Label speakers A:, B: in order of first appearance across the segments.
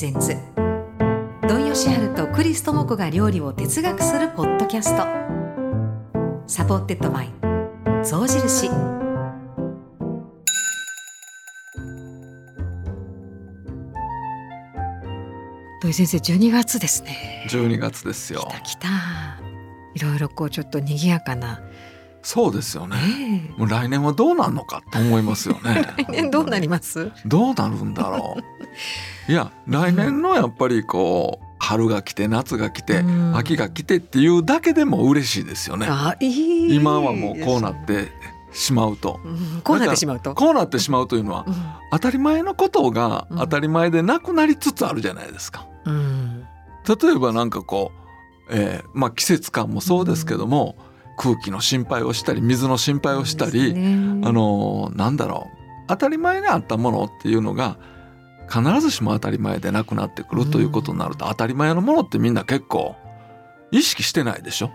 A: presents 土井善晴とクリス智子が料理を哲学するポッドキャスト。 supported by 象印。土井先生12月ですね。
B: 12月ですよ。
A: 来た来た。いろいろこうちょっと賑やかな
B: そうですよね。
A: ね
B: もう来年はどうなるのかと思いますよね。
A: え 来年どうなります？
B: どうなるんだろう。いや来年のやっぱりこう春が来て夏が来て
A: うん。
B: 秋が来てっていうだけでも嬉しいですよね。今はもうこうなってしまうと。
A: うんこうなってしまうと。
B: こうなってしまうというのは
A: うん。
B: 当たり前のことが
A: うん。
B: 当たり前でなくなりつつあるじゃないですか。
A: うん。
B: 例えばなんかこう、えーまあ季節感もそうですけども、空気の心配をしたり水の心配をしたり、
A: ね。
B: あのーなんだろう。当たり前にあったものっていうのが必ずしも当たり前でなくなってくるということになると、当たり前のものってみんな結構意識してないでしょ？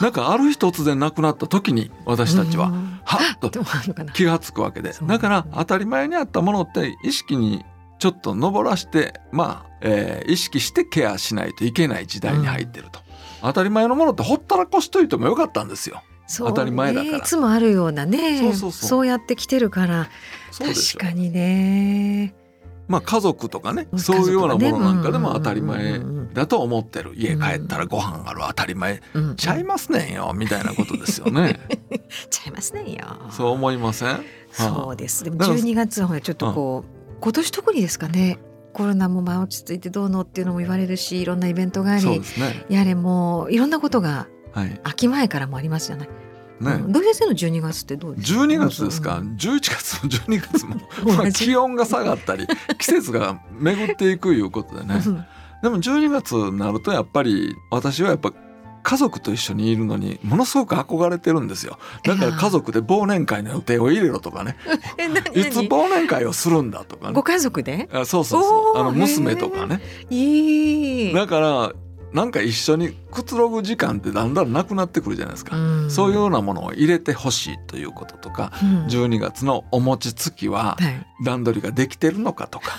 B: なんかある日突然なくなった時に私たちは
A: うん。
B: はっと 気がつくわけで。だから当たり前にあったものって意識にちょっと上らしてまあ、えー意識してケアしないといけない時代に入ってると、当たり前のものってほったらかしといてもよかったんですよ。当たり前だから。
A: ねいつもあるようなね。
B: そう
A: やってきてるから。確かにね。
B: まあ家族とかね
A: うん
B: そういうようなものなんかでも当たり前だと思ってる。家帰ったらご飯ある当たり前。
A: うん。
B: ちゃいますねんよみたいなことですよね。
A: ちゃいますねよ。
B: そう思いません？
A: そうです。でも
B: だから
A: 12月はちょっとこう今年特にですかねコロナもまあ落ち着いてどうのっていうのも言われるしいろんなイベントがあり
B: ね。
A: やれもういろんなことが
B: はい。
A: 秋前からもありますじゃない、
B: ね。
A: うん。土井先生の12月ってどうですか
B: ？12月ですか？11月も12月も 気温が下がったり 季節が巡っていくいうことでね。
A: うん。
B: でも12月になるとやっぱり私はやっぱ家族と一緒にいるのにものすごく憧れてるんですよ。だから家族で忘年会の予定を入れろとかね。いつ
A: 何
B: 忘年会をするんだとかね。
A: ご家族で？
B: あそうそうそう。あの娘とかね。
A: いい。
B: だからなんか一緒にくつろぐ時間ってだんだんなくなってくるじゃないですか、
A: ん。
B: そういうようなものを入れてほしいということとか、
A: うん。
B: 12月のお餅つきは
A: はい。
B: 段取りができてるのかとか。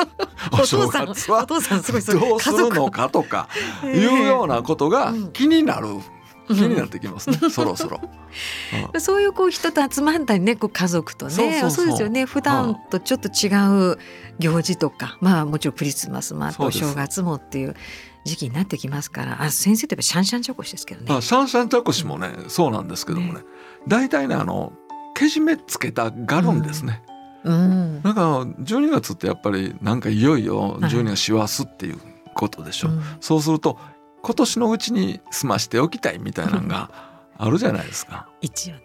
A: お
B: お正
A: 父さんお父さんすごいそれ
B: どうするのかとか
A: 家
B: いう
A: 族
B: ようなことが
A: うん。
B: 気になる、
A: うん。
B: 気になってきますね、そろそろ。うん
A: そういうこう人と集まったりねこう家族とね
B: そう
A: ですよね。普段とちょっと違う行事とかまあもちろんクリスマスもあとお正月もっていう時期になってきますからあ先生といえばシャンシャンチョコシですけどね。
B: まあ、シャンシャンチャコシもねそうなんですけどもね。
A: ね
B: 大体ねあのけじめつけたがるんですね。
A: うん。
B: なんか12月ってやっぱりなんかいよいよ12月師走っていうことでしょ、
A: うん。
B: そうすると今年のうちに済ましておきたいみたいなのが あるじゃないですか。
A: 一応ね。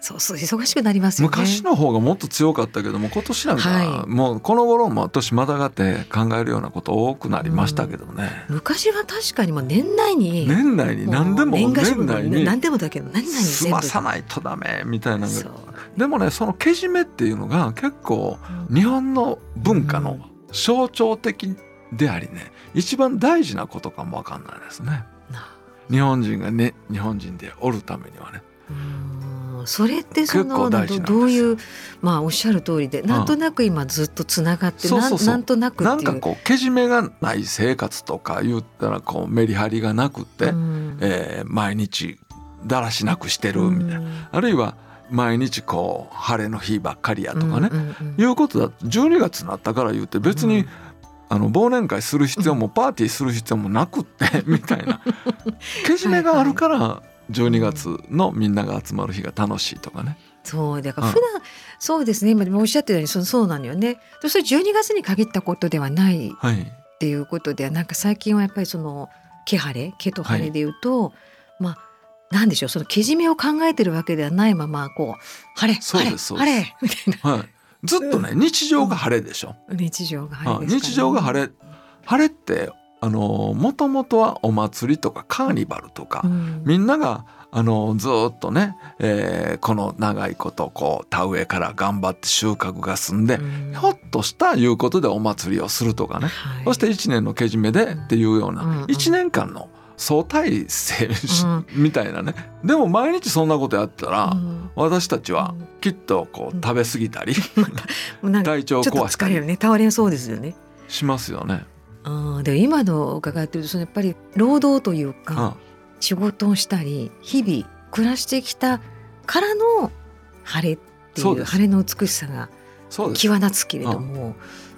A: そうそう忙しくなりますよね。
B: 昔の方がもっと強かったけども今年なんか、
A: はい。
B: もうこの頃も年またがって考えるようなこと多くなりましたけどね、
A: 昔は確かにもう年内に
B: 年内に何でも
A: 年
B: 内に
A: 何でもだけど何々
B: 済
A: 全部
B: まさないとダメみたいなのが
A: そう
B: でもねそのけじめっていうのが結構日本の文化の象徴的でありね。一番大事なことかもわかんないですね。
A: な
B: 日本人がね日本人でおるためにはね。
A: うん。それってそのどどういうまあおっしゃる通りでなんとなく今ずっとつながってなんとなく
B: なんかこうけじめがない生活とか言ったらこうメリハリがなくって、
A: うん。
B: えー毎日だらしなくしてるみたいな、
A: うん。
B: あるいは毎日こう晴れの日ばっかりやとかね、
A: うんうんうん。
B: いうことだ。12月になったから言って別に、
A: うん。
B: あの忘年会する必要もパーティーする必要もなくって みたいな。けじめがあるから12月のみんなが集まる日が楽しいとかね。
A: そうだから普段、そうですね。今でもおっしゃってたようにそうそうなのよね。それ12月に限ったことではない
B: はい、
A: っていうことでなんか最近はやっぱりその毛晴れ毛と晴れで言うと、まあなんでしょうそのけじめを考えてるわけではないままこう晴れ晴れ晴
B: で
A: れ みたい
B: はい、ずっとね日常が晴れでしょ。
A: な日常が晴
B: あ
A: れね。
B: 日常が晴れ。晴れってあのもともとはお祭りとかカーニバルとか、
A: うん。
B: みんながあのずーっとね、えーこの長いことこう田植えから頑張って収穫が済んで、
A: うん。
B: ひょっとしたいうことでお祭りをするとかね、
A: はい。
B: そして1年のけじめでっていうような、
A: うんうん。
B: 1年間の相対性
A: うん
B: みたいなね。でも毎日そんなことやったら、
A: うん。
B: 私たちはきっとこ
A: う
B: うん食べ過ぎたり、
A: もう なんか
B: 体調
A: ちょっと
B: 壊したり
A: 疲れるね。倒れそうですよね。
B: しますよね。
A: あで今の伺ってるとそのやっぱり労働というか、仕事をしたり日々暮らしてきたからの晴れっていう晴れの美しさが際立つけれども、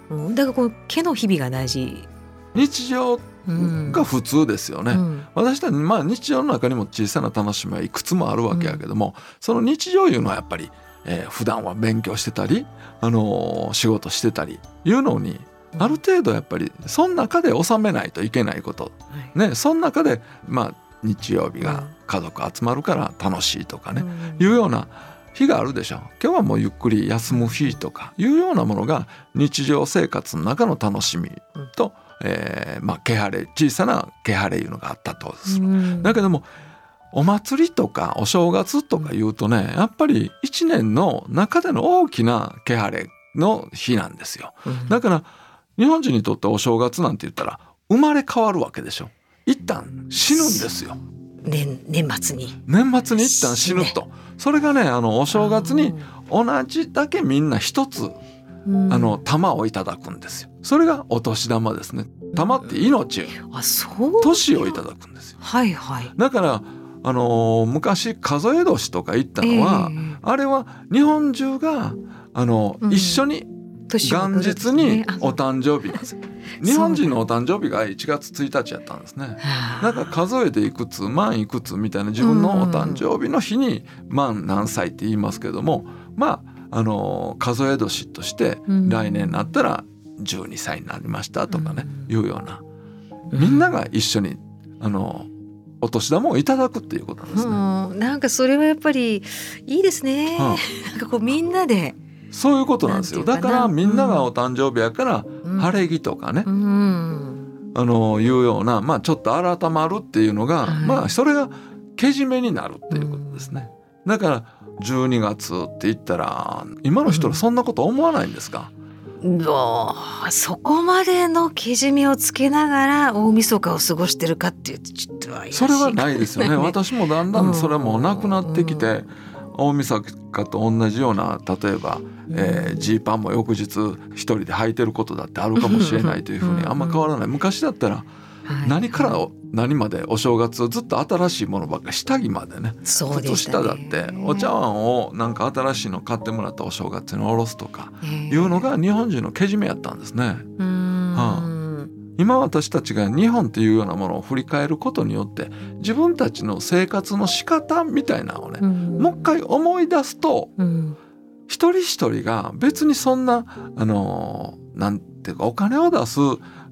A: うん、だからこう毛の日々が大事
B: 日常が普通ですよね、うん、私たちまあ日常の中にも小さな楽しみはいくつもあるわけやけども、うん、その日常いうのはやっぱり、えー、普段は勉強してたり、あのー、仕事してたりいうのにある程度やっぱりその中で収めないといけないこと、はい、ねその中でまあ日曜日が家族集まるから楽しいとかね、いうような日があるでしょ。う今日はもうゆっくり休む日とかいうようなものが日常生活の中の楽しみと、うん、えー、まあ気晴れ小さな気晴れいうのがあったとする、うん、だけどもお祭りとかお正月とか言うとねやっぱり一年の中での大きな気晴れの日なんですよ、うん、だから日本人にとってお正月なんて言ったら生まれ変わるわけでしょ。一旦死ぬんですよ。
A: 年年末に。
B: 年末に一旦死ぬと、それがねあのお正月に同じだけみんな一つあの玉をいただくんですよ。それがお年玉ですね。玉って命、あそう。年をいただくんですよ。
A: はいはい。
B: だからあのー、昔数え年とか言ったのは、えー、あれは日本中があの、うん、一緒に元日にお誕生日なんですよ。日本人のお誕生日が1月1日やったんですね。なんか数えていくつ万いくつみたいな自分のお誕生日の日に万何歳って言いますけどもまああの数え年として来年になったら12歳になりましたとかね、いうような。みんなが一緒にあのお年玉をいただくっていうことなんですね。
A: なんかそれはやっぱりいいですね。なんかこうみんなで。
B: そういうことなんですよ。だからみんながお誕生日やから晴れ着とかね、うん、あのいうようなまあちょっと改まるっていうのが、はい、まあそれがけじめになるっていうことですね。だから12月って言ったら今の人はそんなこと思わないんですか、
A: どうそこまでのけじめをつけながら大晦日を過ごしてるかっていうとちょっと
B: それはないですよね。私もだんだんそれもなくなってきて、大晦日と同じような例えばえー、ジーパンも翌日一人で履いてることだってあるかもしれないというふうにあんま変わらない。昔だったら何から何までお正月ずっと新しいものばっかり下着までね靴下だってお茶碗をなんか新しいの買ってもらったお正月におろすとかいうのが日本人のけじめやったんですね。はあ。今私たちが日本っていうようなものを振り返ることによって自分たちの生活の仕方みたいなのをね、もう一回思い出すと、一人一人が別にそんなあのなんていうかお金を出す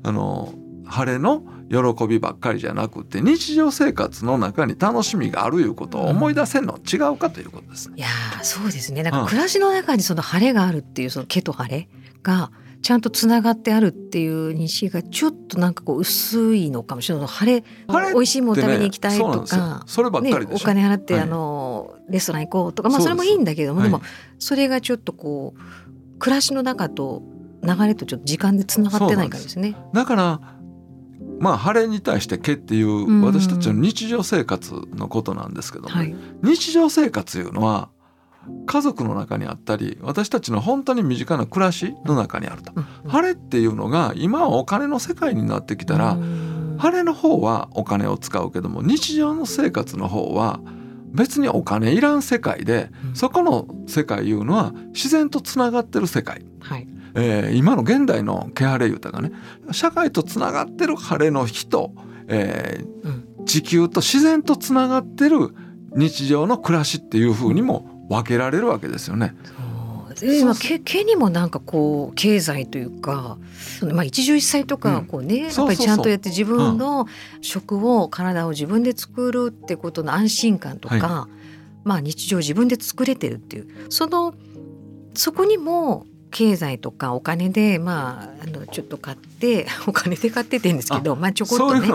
B: あの晴れの喜びばっかりじゃなくて日常生活の中に楽しみがあるいうことを思い出せるの違うかということですね。
A: いやそうですね。なんか暮らしの中にその晴れがあるっていうその毛と晴れがちゃんとつながってあるっていう認識がちょっとなんかこう薄いのかもしれない。晴れ晴れ美味しいもの食べに行きたいとか、
B: そればっかり
A: お金払って、はい、あのレストラン行こうとかまあそれもいいんだけどもでもそれがちょっとこう暮らしの中と流れとちょっと時間でつながってないからですね。
B: だからまあ晴れに対して毛っていう私たちの日常生活のことなんですけども、はい、日常生活いうのは家族の中にあったり私たちの本当に身近な暮らしの中にあると、うん、晴れっていうのが今はお金の世界になってきたら、晴れの方はお金を使うけども日常の生活の方は別にお金いらん世界で、うん、そこの世界いうのは自然とつながってる世界、はいえー、今の現代のケハレユタがね社会とつながってる晴れの日と、えーうん、地球と自然とつながってる日常の暮らしっていうふうにも分けられるわけですよね。
A: 今毛毛にもなんかこう経済というか、まあ、一汁一菜とかこうね、うん、やっぱりちゃんとやって自分の食を、体を自分で作るってことの安心感とか、はい、まあ日常自分で作れてるっていうそのそこにも経済とかお金でまああのちょっと買って お金で買っててんですけどまあちょこっとね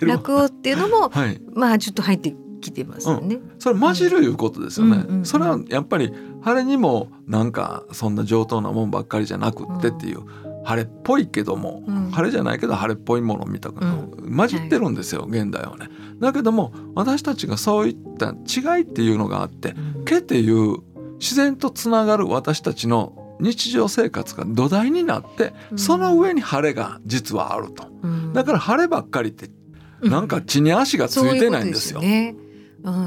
A: 落語っていうのも、はい、まあちょっと入ってきてますよね、うん、
B: それ混じるいうことですよね、うんうんうん、それはやっぱり晴れにもなんかそんな上等なもんばっかりじゃなくってっていう、晴れっぽいけども、晴れじゃないけど晴れっぽいものを見たく混じってるんですよ、現代はね。だけども私たちがそういった違いっていうのがあって、毛っていう自然とつながる私たちの日常生活が土台になってその上に晴れが実はあると、うん、だから晴ればっかりってなんか地に足がついてないんですよ。うんううすね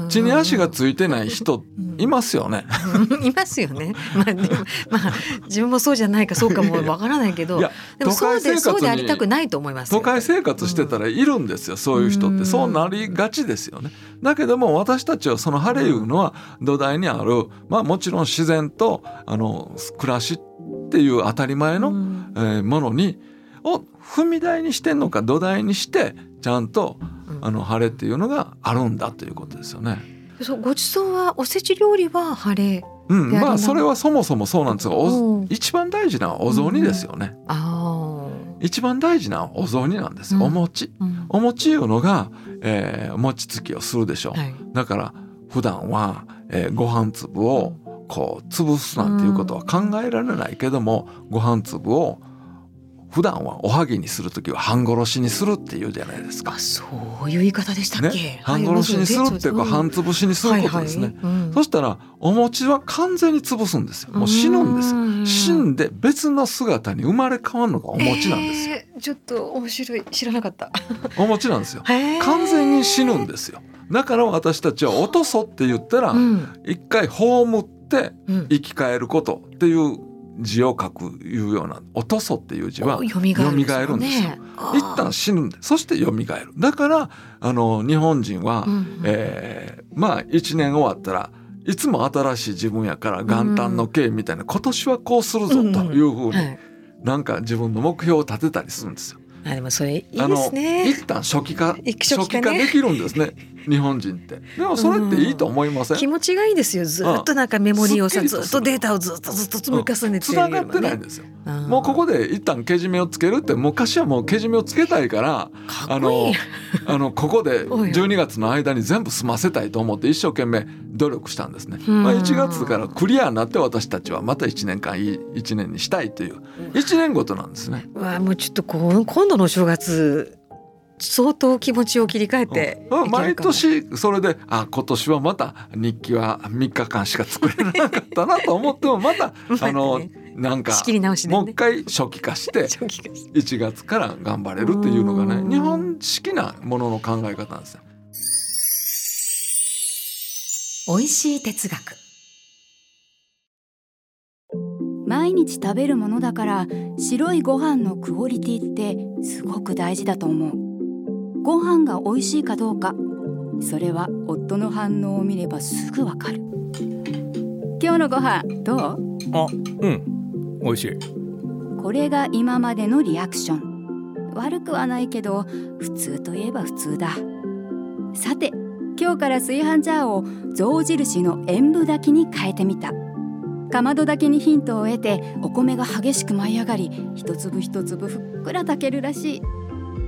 B: 地に足がついてない人いますよね。
A: いますよね。まあでもまあ自分もそうじゃないかそうかもわからないけど、でもそうでそうでありたくないと思います
B: 都会生活してたらいるんですよ、そういう人ってそうなりがちですよね。だけども私たちはその晴れいうのは土台にあるまあもちろん自然とあの暮らしっていう当たり前の、えー、ものにを踏み台にしてんのか土台にしてちゃんとあの晴れっていうのがあるんだということですよね。
A: そうごちそうはおせち料理は晴れ
B: うん、まあそれはそもそもそうなんですが一番大事なお雑煮ですよね。うん、一番大事なお雑煮なんです、うん、お餅、うん、お餅いうのが、えー、餅つきをするでしょ。う、はい、だから普段は、えー、ご飯粒をこう潰すなんていうことは考えられないけども、ご飯粒を普段はおはぎにする時は半殺しにするっていうじゃないですか。
A: そういう言い方でしたっけ？ね、
B: 半殺しにするっていうか、半潰しにすることですね。そしたらお餅は完全に潰すんですよ。もう死ぬんですよ。死んで別の姿に生まれ変わるのがお餅なんですよ。え
A: ー、ちょっと面白い知らなかった。
B: お餅なんですよ。完全に死ぬんですよ。だから私たちは落とそって言ったら、一回葬って生き返ることっていう字を書くいうような「落とそ」っていう字は蘇るんですよ。一旦死ぬんでそして蘇る。だからあの日本人は、うん、えー、まあ一年終わったらいつも新しい自分やから元旦の刑みたいな、うん、今年はこうするぞというふうに、はい、なんか自分の目標を立てたりするんですよ。
A: あでもそれいいですね。
B: 一旦初期化、初期化できるんですね。日本人って。でもそれっていいと思いません、
A: 気持ちがいいですよ。ずっとなんかメモリーをさずっとデータをずっとずっと積み重ねて
B: つな、がってないんですよもうここで一旦けじめをつけるって昔はもうけじめをつけたいからあのあのここで12月の間に全部済ませたいと思って一生懸命努力したんですね、まあ、1月からクリアになって私たちはまた1年間いい1年にしたいという1年ごとなんですね。
A: わもうちょっとこ今度の正月相当気持ちを切り替えて、
B: うん、毎年それであ今年はまた日記は3日間しか作れなかったなと思ってもまたあの なんかもう一回初期化して 1月から頑張れるっていうのがね日本式なものの考え方なんですよ。
A: 美味しい哲学。
C: 毎日食べるものだから白いご飯のクオリティってすごく大事だと思う。ご飯が美味しいかどうか。それは夫の反応を見ればすぐわかる。今日のご飯どう？
D: あうん。美味しい。
C: これが今までのリアクション。悪くはないけど普通といえば普通だ。さて今日から炊飯ジャーを象印の塩分炊きに変えてみた。かまど炊きにヒントを得てお米が激しく舞い上がり一粒一粒ふっくら炊けるらしい。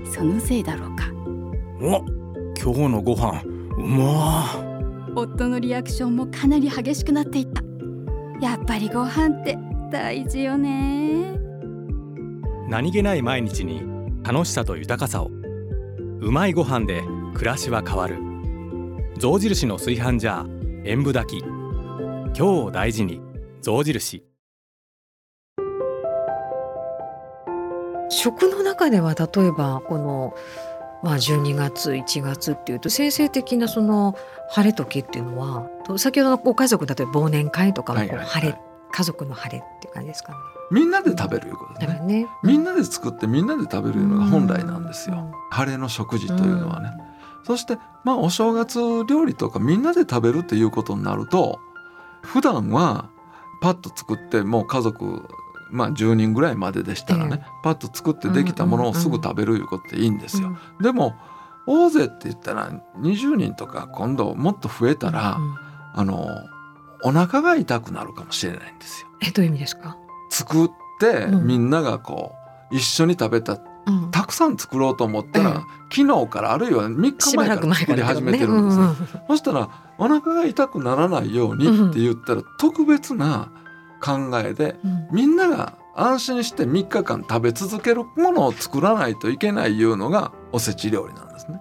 C: そのせいだろうか
D: お今日のご飯うま
C: 夫のリアクションもかなり激しくなっていった。やっぱりご飯って大事よね。
E: 何気ない毎日に楽しさと豊かさを。うまいご飯で暮らしは変わる。象印の炊飯ジャー塩分炊き。今日を大事に象印。
A: 食の中では例えばこのまあ、12月1月っていうと先生的なその晴れ時っていうのは先ほどのご家族例えば忘年会とかも晴れ、はいはいはい、家族の晴れっていう感じですかね。
B: みんなで食べるいうことね。ね、みんなで作ってみんなで食べるのが本来なんですよ、晴れの食事というのはね。そしてまあお正月料理とかみんなで食べるっていうことになると普段はパッと作ってもう家族まあ、10人ぐらいまででしたらね、えー、パッと作ってできたものをすぐ食べるいうことでいいんですよ。うんうん、でも大勢って言ったら20人とか今度もっと増えたら、うん、あのお腹が痛くなるかもしれないんですよ。
A: えどういう意味ですか？
B: 作ってみんながこう、一緒に食べたたくさん作ろうと思ったら、昨日からあるいは3日前から作り始めてるんですよ。そしたらお腹が痛くならないようにって言ったら、特別な考えで、うん、みんなが安心して3日間食べ続けるものを作らないといけないいうのがおせち料理なんですね。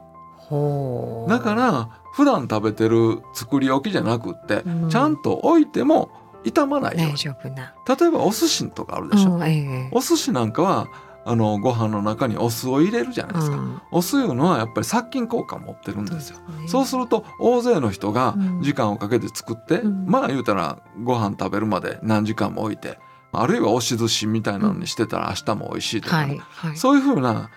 B: だから普段食べてる作り置きじゃなくって、うん、ちゃんと置いても傷まないよ。うに。例えばお寿司とかあるでしょ、
A: うんええ。
B: お寿司なんかはあのご飯の中にお酢を入れるじゃないですか、
A: うん。
B: お酢いうのはやっぱり殺菌効果を持ってるんですよ。
A: ね。
B: そうすると大勢の人が
A: うん
B: 時間をかけて作って、
A: うん。
B: まあ言うたらご飯食べるまで何時間も置いてあるいは押し寿司みたいなのにしてたら明日も美味しいとかね、
A: はいはい。
B: そういうふうな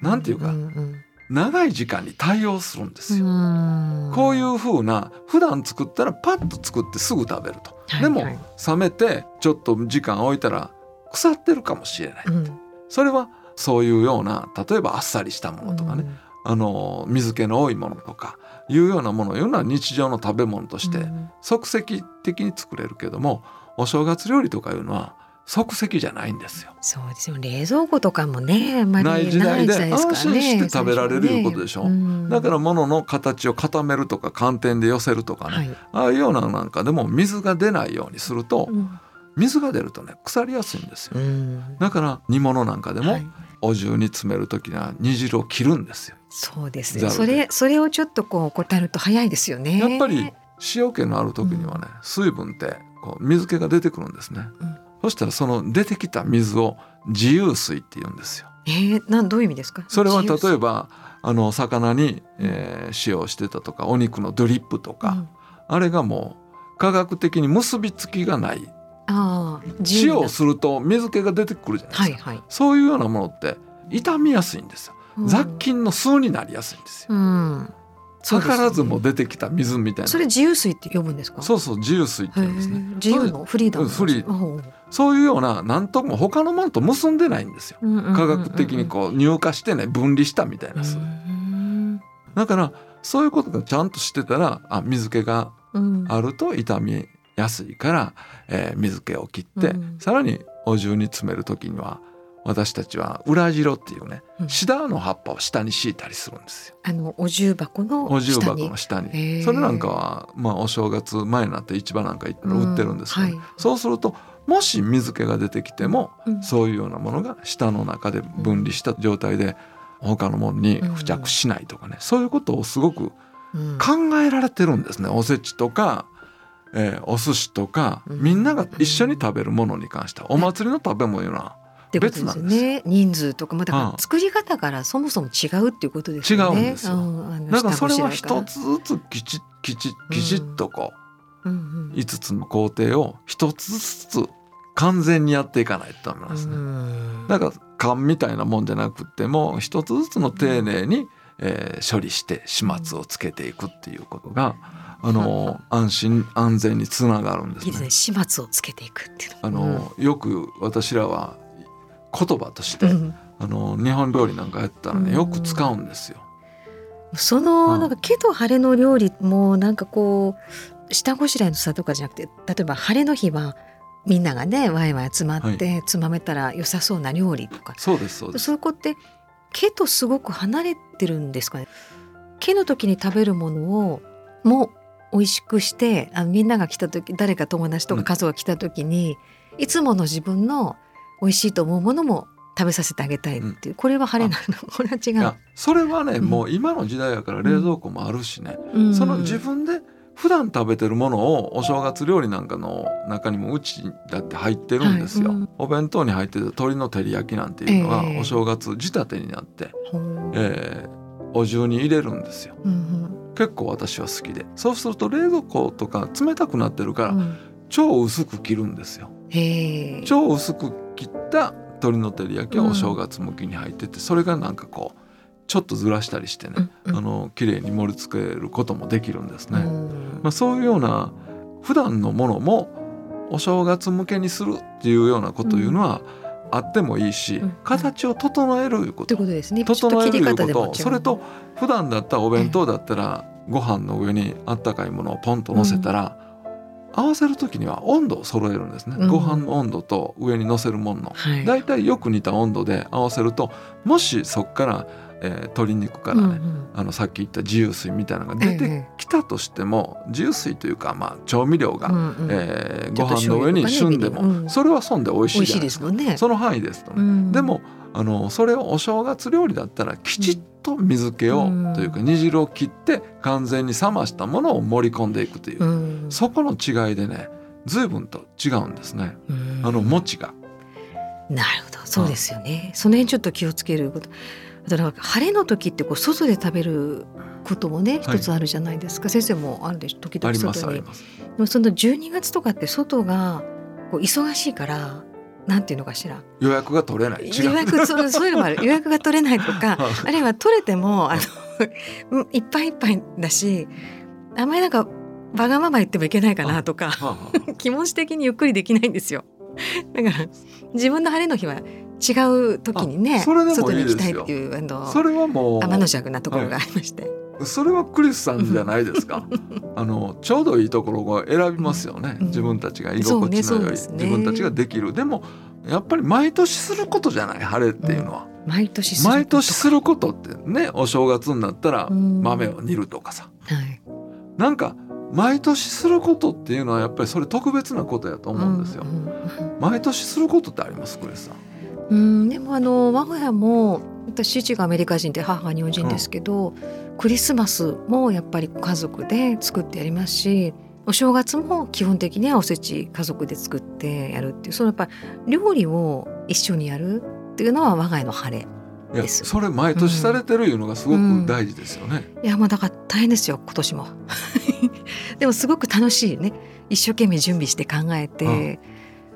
B: なんていうか、
A: んん
B: 長い時間に対応するんですよ。
A: うん。
B: こういうふうな普段作ったらパッと作ってすぐ食べると。でも
A: はい。はい
B: 冷めてちょっと時間置いたら腐ってるかもしれない。
A: うん
B: それはそういうような例えばあっさりしたものとかね、あの水気の多いものとかいうようなものいうのは日常の食べ物として
A: うん
B: 即席的に作れるけどもお正月料理とかいうのは即席じゃないんですよ。
A: そうですよ。冷蔵庫とかもねまり
B: ない時代で安心して食べられるいうことでしょ。
A: うん
B: だから物の形を固めるとか寒天で寄せるとかね、
A: はい。
B: ああいうようななんかでも水が出ないようにすると
A: うん
B: 水が出るとね腐りやすいんですよ。
A: うん。
B: だから煮物なんかでも
A: はい。
B: お重に詰める時には煮汁を切るんですよ。
A: そうですね。それそれをちょっとこう怠ると早いですよね。
B: やっぱり塩気のある時にはね、水分ってこう水気が出てくるんですね。
A: うん。
B: そしたらその出てきた水を自由水って言うんですよ。
A: えー、なんどういう意味ですか？
B: それは例え
A: ば
B: ばあの魚に、えー使用してたとかお肉のドリップとか、あれがもう科学的に結びつきがない塩をすると水気が出てくるじゃないですか、
A: はいはい。
B: そういうようなものって傷みやすいんですよ、
A: うん。
B: 雑菌の数になりやすいんですよ。
A: うん。そうですね。
B: 図らずも出てきた水みたいな。
A: それ自由水って呼ぶんですか？
B: そうそう自由水って
A: へ
B: 言うんですね。
A: ー。自由のフリーダム。
B: うんフリー。そういうようななんとも他のものと結んでないんですよ。
A: うんうんうんうん。
B: 科学的にこう乳化してね分離したみたいな、
A: うん
B: だからそういうことがちゃんとしてたらあ水気が
A: うん。
B: あると傷みやすいから、えー水気を切って、
A: うん。
B: さらにお重に詰める時には私たちは裏白っていうね
A: うん。
B: シダの葉っぱを下に敷いたりするんですよ。
A: あのお重箱の
B: お重箱の下に。それなんかは、まあ、お正月前になって市場なんか行ったら売ってるんですけど、
A: うん。はい。
B: そうするともし水気が出てきても、
A: うん。
B: そういうようなものが下の中で分離した状態で他のものに付着しないとかね、そういうことをすごく
A: うん。
B: 考えられてるんですね。おせちとか、えーお寿司とか、
A: うん。
B: みんなが一緒に食べるものに関してはお祭りの食べ物は別なんです
A: ね人数とかもだか作り方からそもそも違うっていうことですよね。
B: 違うんですよ。だからそれは一つずつきちきちきちっとこ
A: うん。う
B: うん。5つの工程を一つずつ完全にやっていかないとダメなんですね。
A: うん。
B: だから勘みたいなもんじゃなくっても一つずつの丁寧に、えー処理して始末をつけていくっていうことが、あの安心安全につながるんですね。
A: いいですね。始末をつけていくっていう
B: あの、よく私らは言葉として、
A: うん。
B: あの日本料理なんかやったらねよく使うんですよ。
A: そ
B: うん。
A: のなんか毛と晴れの料理もなんかこう下ごしらえの差とかじゃなくて例えば晴れの日はみんながねワイワイ集まってつまめたら良さそうな料理とか、
B: そうですそうです。
A: そういう子って毛とすごく離れてるんですかね。毛の時に食べるものをもう美味しくしてあのみんなが来た時誰か友達とか
B: うん。
A: 家族が来た時に、いつもの自分の美味しいと思うものも食べさせてあげたいっていう、これは晴れなの。これは違
B: いうやそれはね、
A: うん。
B: もう今の時代やから冷蔵庫もあるしね、
A: うん。
B: その自分で普段食べてるものをお正月料理なんかの中にもうちだって入ってるんですよ、
A: はいうん。
B: お弁当に入ってた鶏の照り焼きなんていうのは
A: ええ。
B: お正月仕立てになって、えーお重に入れるんですよ。
A: うん
B: 結構私は好きで。そうすると冷蔵庫とか冷たくなってるから、
A: うん。
B: 超薄く切るんですよ。超薄く切った鶏の照り焼きはお正月向きに入っててそれがなんかこうちょっとずらしたりしてね、
A: うんうん。
B: あの綺麗に盛り付けることもできるんですね。
A: うん
B: まあ、そういうような普段のものもお正月向けにするっていうようなこというのはあってもいいし、
A: うん。
B: 形を整えるいうこと。
A: ということですね。
B: 整えるいうこ
A: と。
B: それと普段だったらお弁当だったらご飯の上にあったかいものをポンと乗せたら、合わせる時には温度を揃えるんですね、
A: うん。
B: ご飯の温度と上に乗せるものの。
A: はい。
B: だいたいよく似た温度で合わせるともしそこから、えー鶏肉からね、
A: うんうん。
B: あのさっき言った自由水みたいなのが出て
A: ええ
B: きたとしても、自由水というか、まあ、調味料が、
A: うんうん。
B: えーご飯の上に旬でも、
A: うん。
B: それはそんで美味し
A: い
B: いじゃないですか。
A: ね。
B: その範囲ですとね、
A: うん。
B: でもあのそれをお正月料理だったらきちっと水気を、
A: うん
B: というか煮汁を切って完全に冷ましたものを盛り込んでいくという、
A: うん
B: そこの違いでね随分と違うんですね。あの餅が。
A: なるほどそうですよね。その辺ちょっと気をつけること。だから晴れの時ってこう外で食べることもね一つあるじゃないですか、はい、先生もあるでしょ？時々外に。その12月とかって外がこう忙しいからなんていうのかしら。
B: 予約が取れない。
A: 予約そうそういうのもある。予約が取れないとかあるいは取れてもあのいっぱいいっぱいだしあんまりなんかわがまま言ってもいけないかなとか気持ち的にゆっくりできないんですよ。だから自分の晴れの日は違う時にね外に行きたいっていうあの
B: それはもう
A: 天の弱なところがありまして。はい
B: それはクリスさんじゃないですか。あのちょうどいいところを選びますよね、うん、自分たちが居心地の良い、ねね、自分たちができる。でもやっぱり毎年することじゃない晴れっていうのは、
A: うん、毎年
B: 毎年することってねお正月になったら豆を煮るとかさ、
A: はい、
B: なんか毎年することっていうのはやっぱりそれ特別なことやと思うんですよ、毎年することってありますクリスさん？
A: うんでもあの我が家も私父がアメリカ人で母が日本人ですけど、うん、クリスマスもやっぱり家族で作ってやりますしお正月も基本的にはおせち家族で作ってやるっていうそのやっぱ料理を一緒にやるっていうのは我が家の晴れいや
B: それ毎年されてるいうのがすごく大事ですよね。
A: うんうん、いやもうだから大変ですよ今年も。でもすごく楽しいね一生懸命準備して考えて、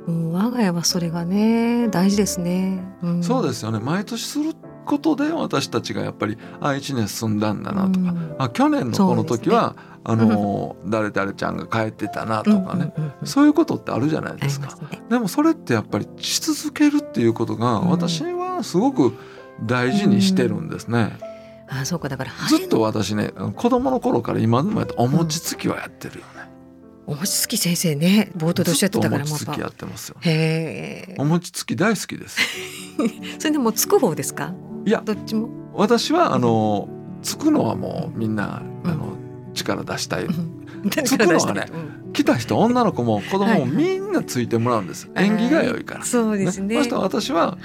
A: うん、我が家はそれがね大事ですね。
B: うん、そうですよね。毎年することで私たちがやっぱりあ1年進んだんだなとか、うん、あ去年のこの時は、ね、あの、うん、誰々ちゃんが帰ってたなとかね、うんうんうん、そういうことってあるじゃないですか。すね、でもそれってやっぱりし続けるっていうことが私はすごく大事にしてるんですね。
A: あそうか。だから
B: ずっと私ね子供の頃から今でもやってお餅つきはやってるよね。
A: お餅つき先生ね冒頭でおっしゃってたから
B: もお餅つきやってますよ、
A: ね。
B: お餅つき大好きです。
A: それでもつく方ですか？
B: いや
A: どっちも？
B: 私はあのつくのはもうみんな、あの 力出したい、つくのはね、来た人女の子も子供もみんなついてもらうんです、縁起が良いから、
A: そうですね。
B: そして私は、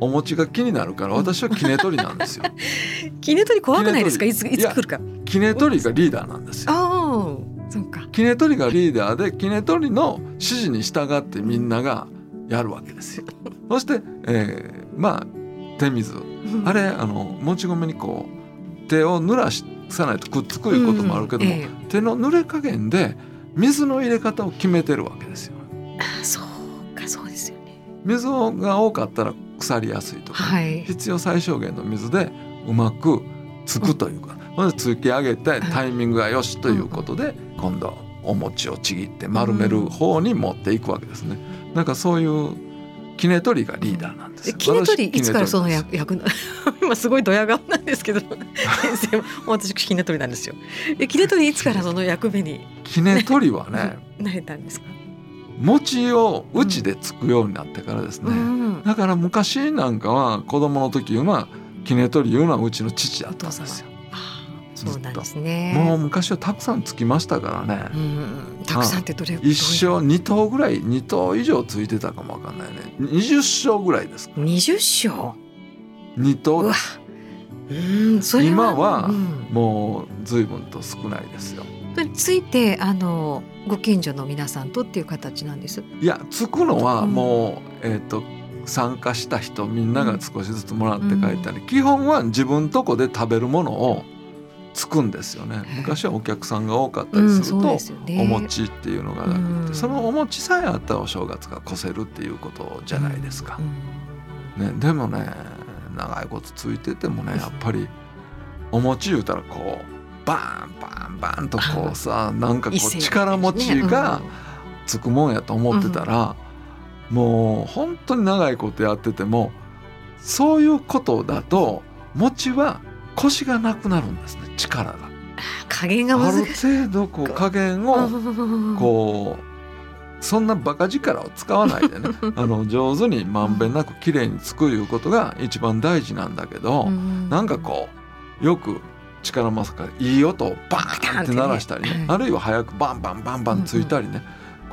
B: お餅が気になるから私はきねとりなんですよ。
A: きねとり怖くないですか？いついつ来るか。
B: きねとりがリーダーなんですよ。
A: そうか。
B: きねとりがリーダーできねとりの指示に従ってみんながやるわけですよ。そして、えー、まあ手水あれあのもち米にこう手を濡らさないとくっつくいうこともあるけども、うんええ、手の濡れ加減で水の入れ方を決めてるわけですよ。
A: あそうかそうですよね。
B: 水が多かったら腐りやすいとか、はい、必要最小限の水でうまくつくというか、ま、ずつき上げてタイミングがよしということで、今度お餅をちぎって丸める方に持っていくわけですね。なんかそういうキネトリがリーダーなんです。
A: キネトリいつからその役役 今すごいドヤ顔なんですけど 先生も私キネトリなんですよ。でキネトリいつからその役目に
B: キネトリはね
A: なれたんですか？
B: 餅をうちでつくようになってからですね、うん、だから昔なんかは子供の時はキネトリいうのはうちの父だったんですよ。
A: そうなんですね。
B: もう昔はたくさんつきましたからね。う
A: ん、たくさんってどれ
B: 一生二頭ぐらい二頭以上ついてたかもわかんないね。二十升ぐらいです
A: 二十升。
B: 二頭
A: うわ。うんそれ
B: は今はもう随分と少ないですよ。
A: ついてあのご近所の皆さんとっていう形なんです？
B: いやつくのはもう、うん、えっ、ー、と参加した人みんなが少しずつもらって帰ったり、うん、基本は自分とこで食べるものをつくんですよね。昔はお客さんが多かったりすると、お餅っていうのがなくて、そのお餅さえあったらお正月が越せるっていうことじゃないですか。ね、でもね長いことついててもねやっぱりお餅言うたらこうバーンバーンバーンとこうさなんかこう力持ちがつくもんやと思ってたら、もう本当に長いことやっててもそういうことだと餅は腰がなくなるんですね力が。
A: 加減があ
B: る程度こう加減をこうそんなバカ力を使わないでね。あの上手にまんべんなく綺麗につくいうことが一番大事なんだけど、ん、なんかこうよく力まさかいい音をバーンって鳴らしたりね、あるいは早くバンバンバンバンついたりね、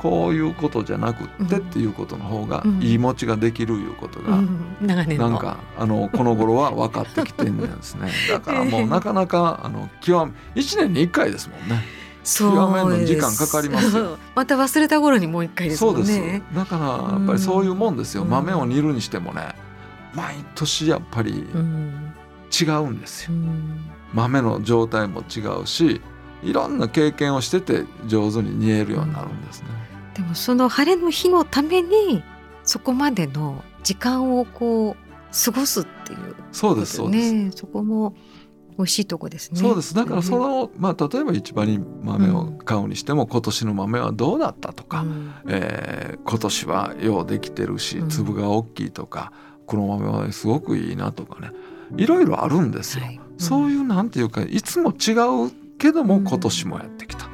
B: こういうことじゃなくってっていうことの方がいい持ちができるいうことが、なんかあのこの頃は分かってきてんですね。だからもうなかなかあの極め1年に1回ですもんね。極めるのに時間かかりますよ。
A: また忘れた頃にもう一回です
B: そうです。だからやっぱりそういうもんですよ、豆を煮るにしてもね毎年やっぱり違うんですよ、豆の状態も違うしいろんな経験をしてて上手に煮えるようになるんですね、
A: でもその晴れの日のためにそこまでの時間をこう過ごすっていう、ね、
B: そうですそうです。
A: そこも美味しいとこですね。
B: そうです。だからその、まあ例えば市場に豆を買うにしても、うん、今年の豆はどうだったとか、うん、えー、今年はようできてるし粒が大きいとか、うん、黒豆はすごくいいなとかね。いろいろあるんですよ、はい。うん、そういうなんていうかいつも違うけども今年もやってきた、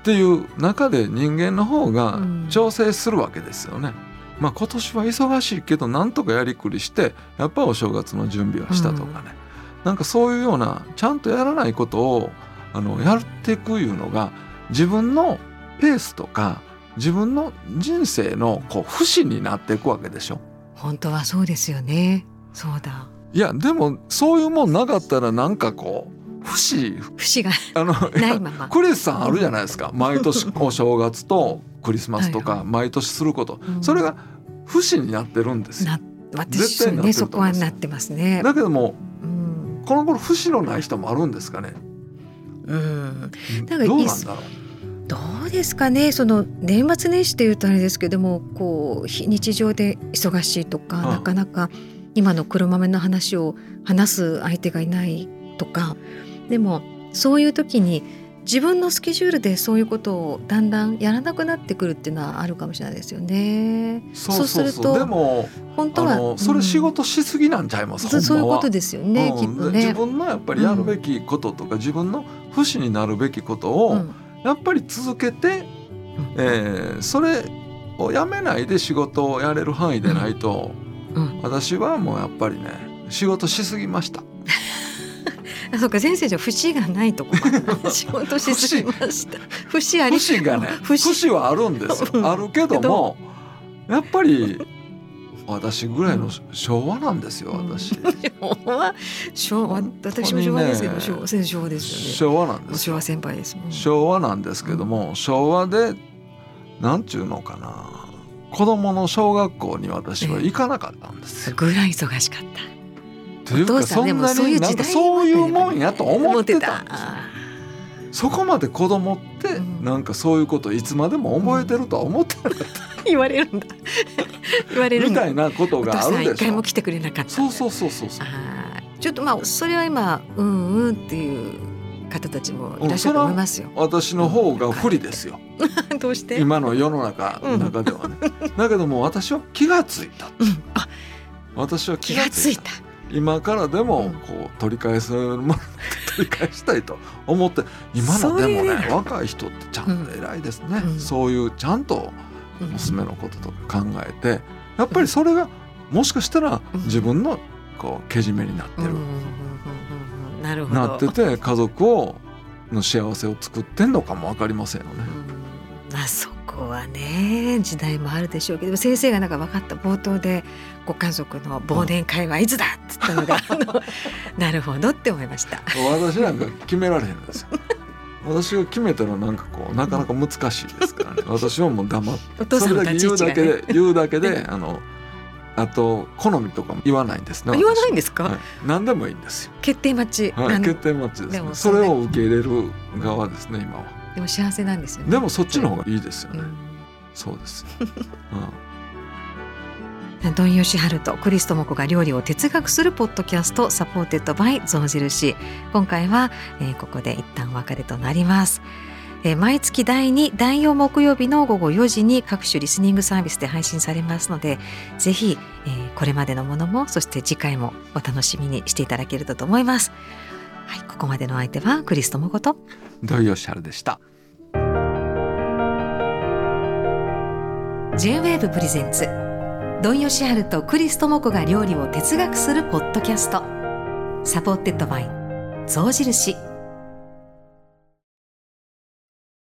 B: っていう中で人間の方が調整するわけですよね。まあ、今年は忙しいけどなんとかやりくりしてやっぱお正月の準備はしたとかね、うん、なんかそういうようなちゃんとやらないことをあのやっていくいうのが自分のペースとか自分の人生のこう不死になっていくわけでしょ。
A: 本当はそうですよね。そうだ。
B: いやでもそういうもんなかったらなんかこう節？
A: 節があのないまま。
B: クリスさんあるじゃないですか。毎年お正月とクリスマスとか毎年すること、はいはい、それが不死になってるんですよ。
A: 絶対ねそこはなってますね。
B: だけども、うん、この頃不死のない人もあるんですかね。
A: うん。
B: だからどうなんだろう。
A: どうですかね。その年末年始っていうとあれですけどもこう非日常で忙しいとか、なかなか今の黒豆の話を話す相手がいないとかでもそういう時に自分のスケジュールでそういうことをだんだんやらなくなってくるっていうのはあるかもしれないですよね。
B: そうするとでも本当はそれ仕事しすぎなんちゃいます、
A: うん、そういうことですよね、うん、きっとね。
B: 自分のやっぱりやるべきこととか、うん、自分の不死になるべきことをやっぱり続けて、うん、えー、それをやめないで仕事をやれる範囲でないと、私はもうやっぱりね仕事しすぎました。
A: あそうか先生じゃ節がないとこ 仕事しすぎました。節。あり
B: 節がね節。はあるんですよ。あるけどもやっぱり私ぐらいの昭和なんですよ、私。
A: 昭和？昭和私も昭和ですけど、ね、昭和ですよね。
B: 昭和なんです
A: 昭和先輩です
B: 昭和なんですけども、昭和でなんちゅうのかな。子供の小学校に私は行かなかったんですよ。
A: ぐらい忙しかった。
B: というかそんなになんかそういうもんやと思ってたんですよ。そこまで子供ってなんかそういうこといつまでも覚えてるとは思ってなかった。
A: 言われるんだ。言われる
B: みたいなことがあるでしょ。
A: 一回も来てくれなかった。
B: そうそうそうそうそう。
A: ちょっとまあそれは今うんうんっていう方たちもいらっしゃると思いますよ。
B: 私の方が不利ですよ。
A: どうして？
B: 今の世の中の中ではね。だけども私は気がついた。うん、あ、私は気がついた。今からでもこう取り返すもの取り返したいと思って今のでもね若い人ってちゃんと偉いですね、うん、そういうちゃんと娘のこととか考えてやっぱりそれがもしかしたら自分のこうけじめになってる、
A: なるほ
B: どなってて家族をの幸せを作ってんのかも分かりませんよね。
A: あそこはね時代もあるでしょうけど先生がなんか分かった冒頭でご家族の忘年会はいつだっつったのが、なるほどって思いました。
B: 私なんか決められへんですよ。私が決めたらなんかこうなかなか難しいですからね。私はもう黙って。それだけ言うだけで言うだけで あのあと好みとかも言わないんですね
A: 言わないんですか、は。い、
B: 何でもいいんですよ。
A: 決定待ち、
B: はい、決定待ちです、ね、それを受け入れる側ですね今は
A: でも幸せなんですよ、
B: ね、でもそっちの方がいいですよね、うん、そうです。うん。
A: ドンヨシハルとクリストモコが料理を哲学するポッドキャスト supported by 象印。今回は、えー、ここで一旦お別れとなります、えー、毎月第2第4木曜日の午後4時に各種リスニングサービスで配信されますのでぜひ、えー、これまでのものもそして次回もお楽しみにしていただけると思います。はいここまでの相手はクリストモコと
B: 土井善晴でした。
A: J-WAVE プレゼンツ土井善晴とクリストモコが料理を哲学するポッドキャスト。サポーテッドバイ象印。